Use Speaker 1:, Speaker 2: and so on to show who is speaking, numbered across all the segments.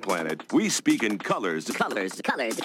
Speaker 1: planet, we speak in colors.
Speaker 2: Colors, colors.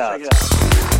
Speaker 2: Check it out.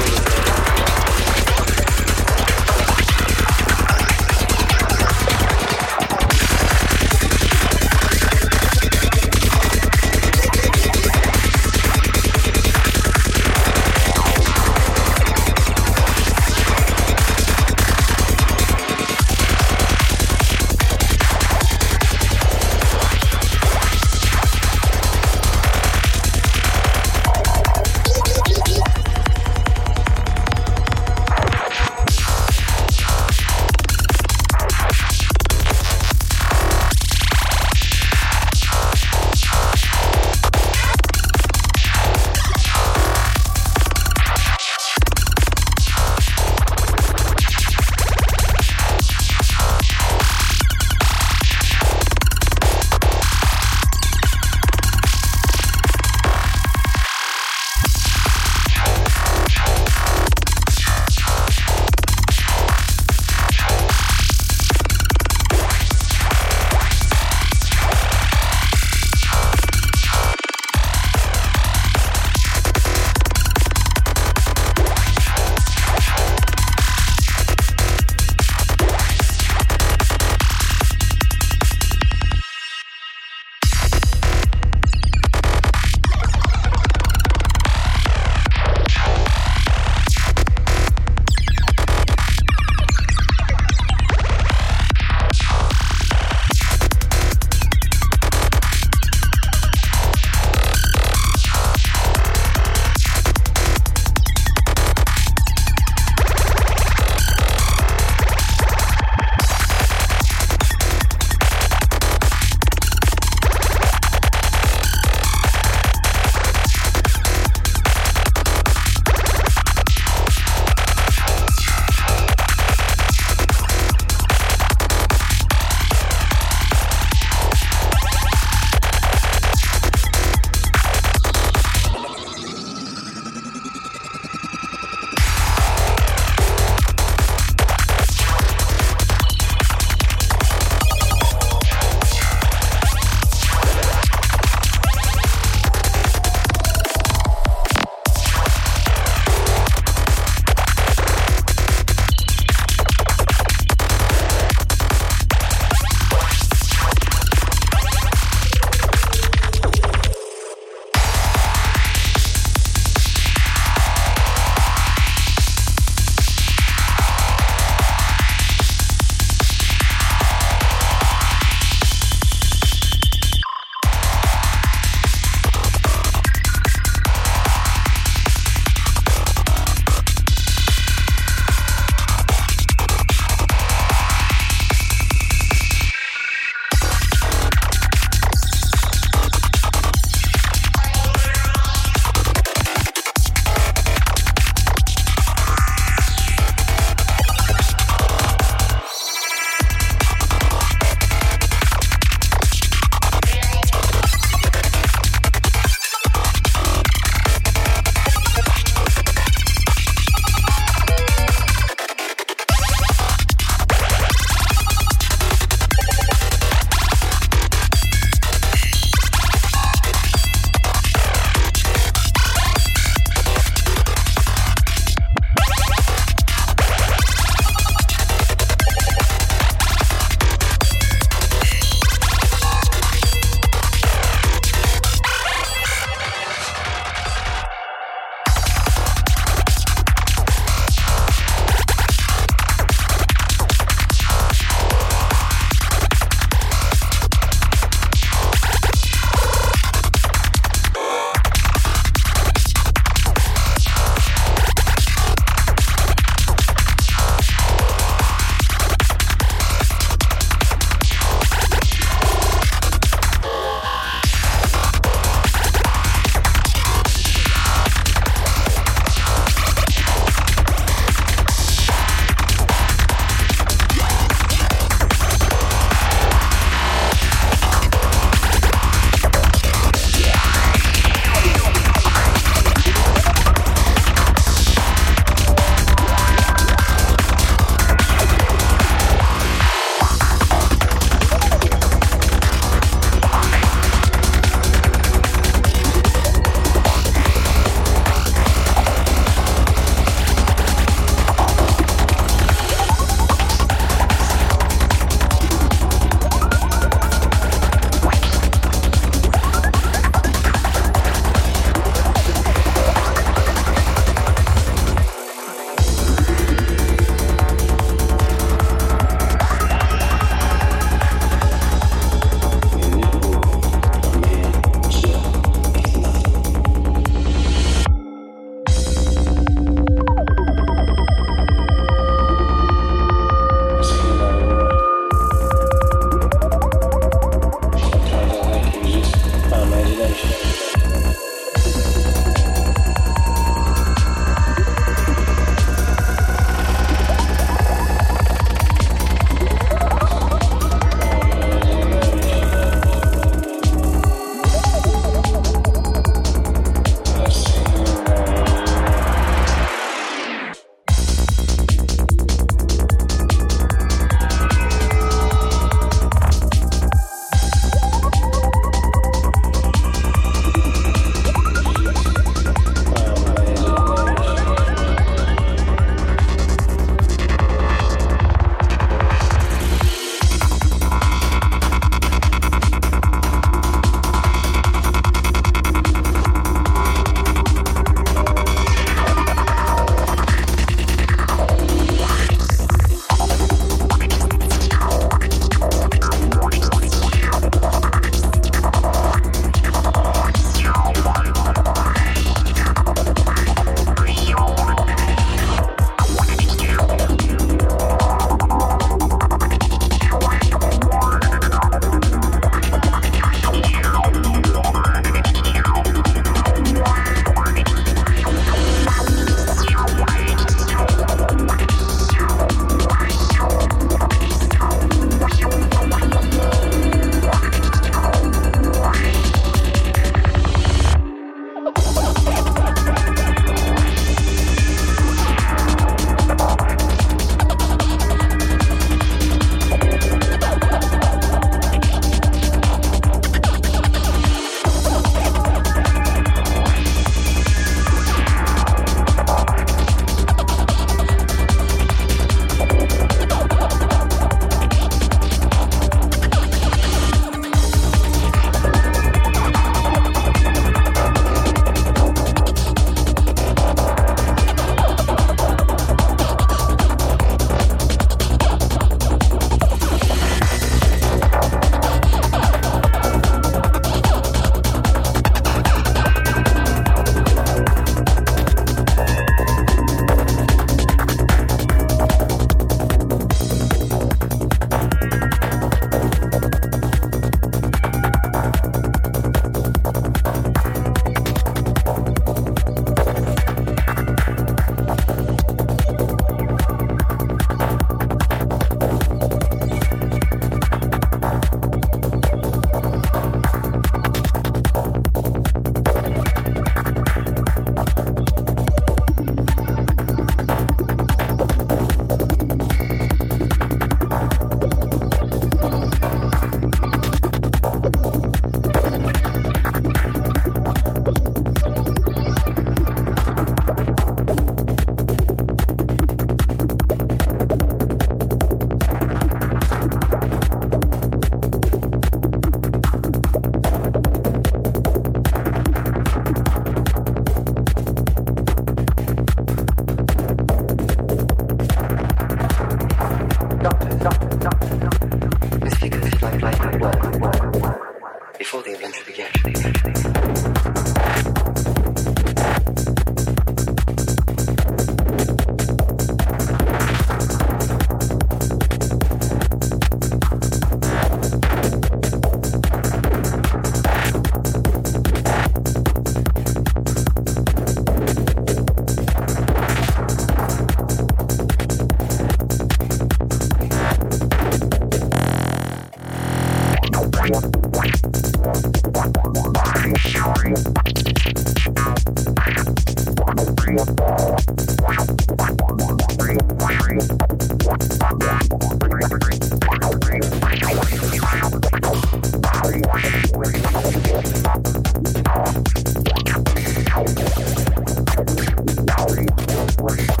Speaker 2: Story.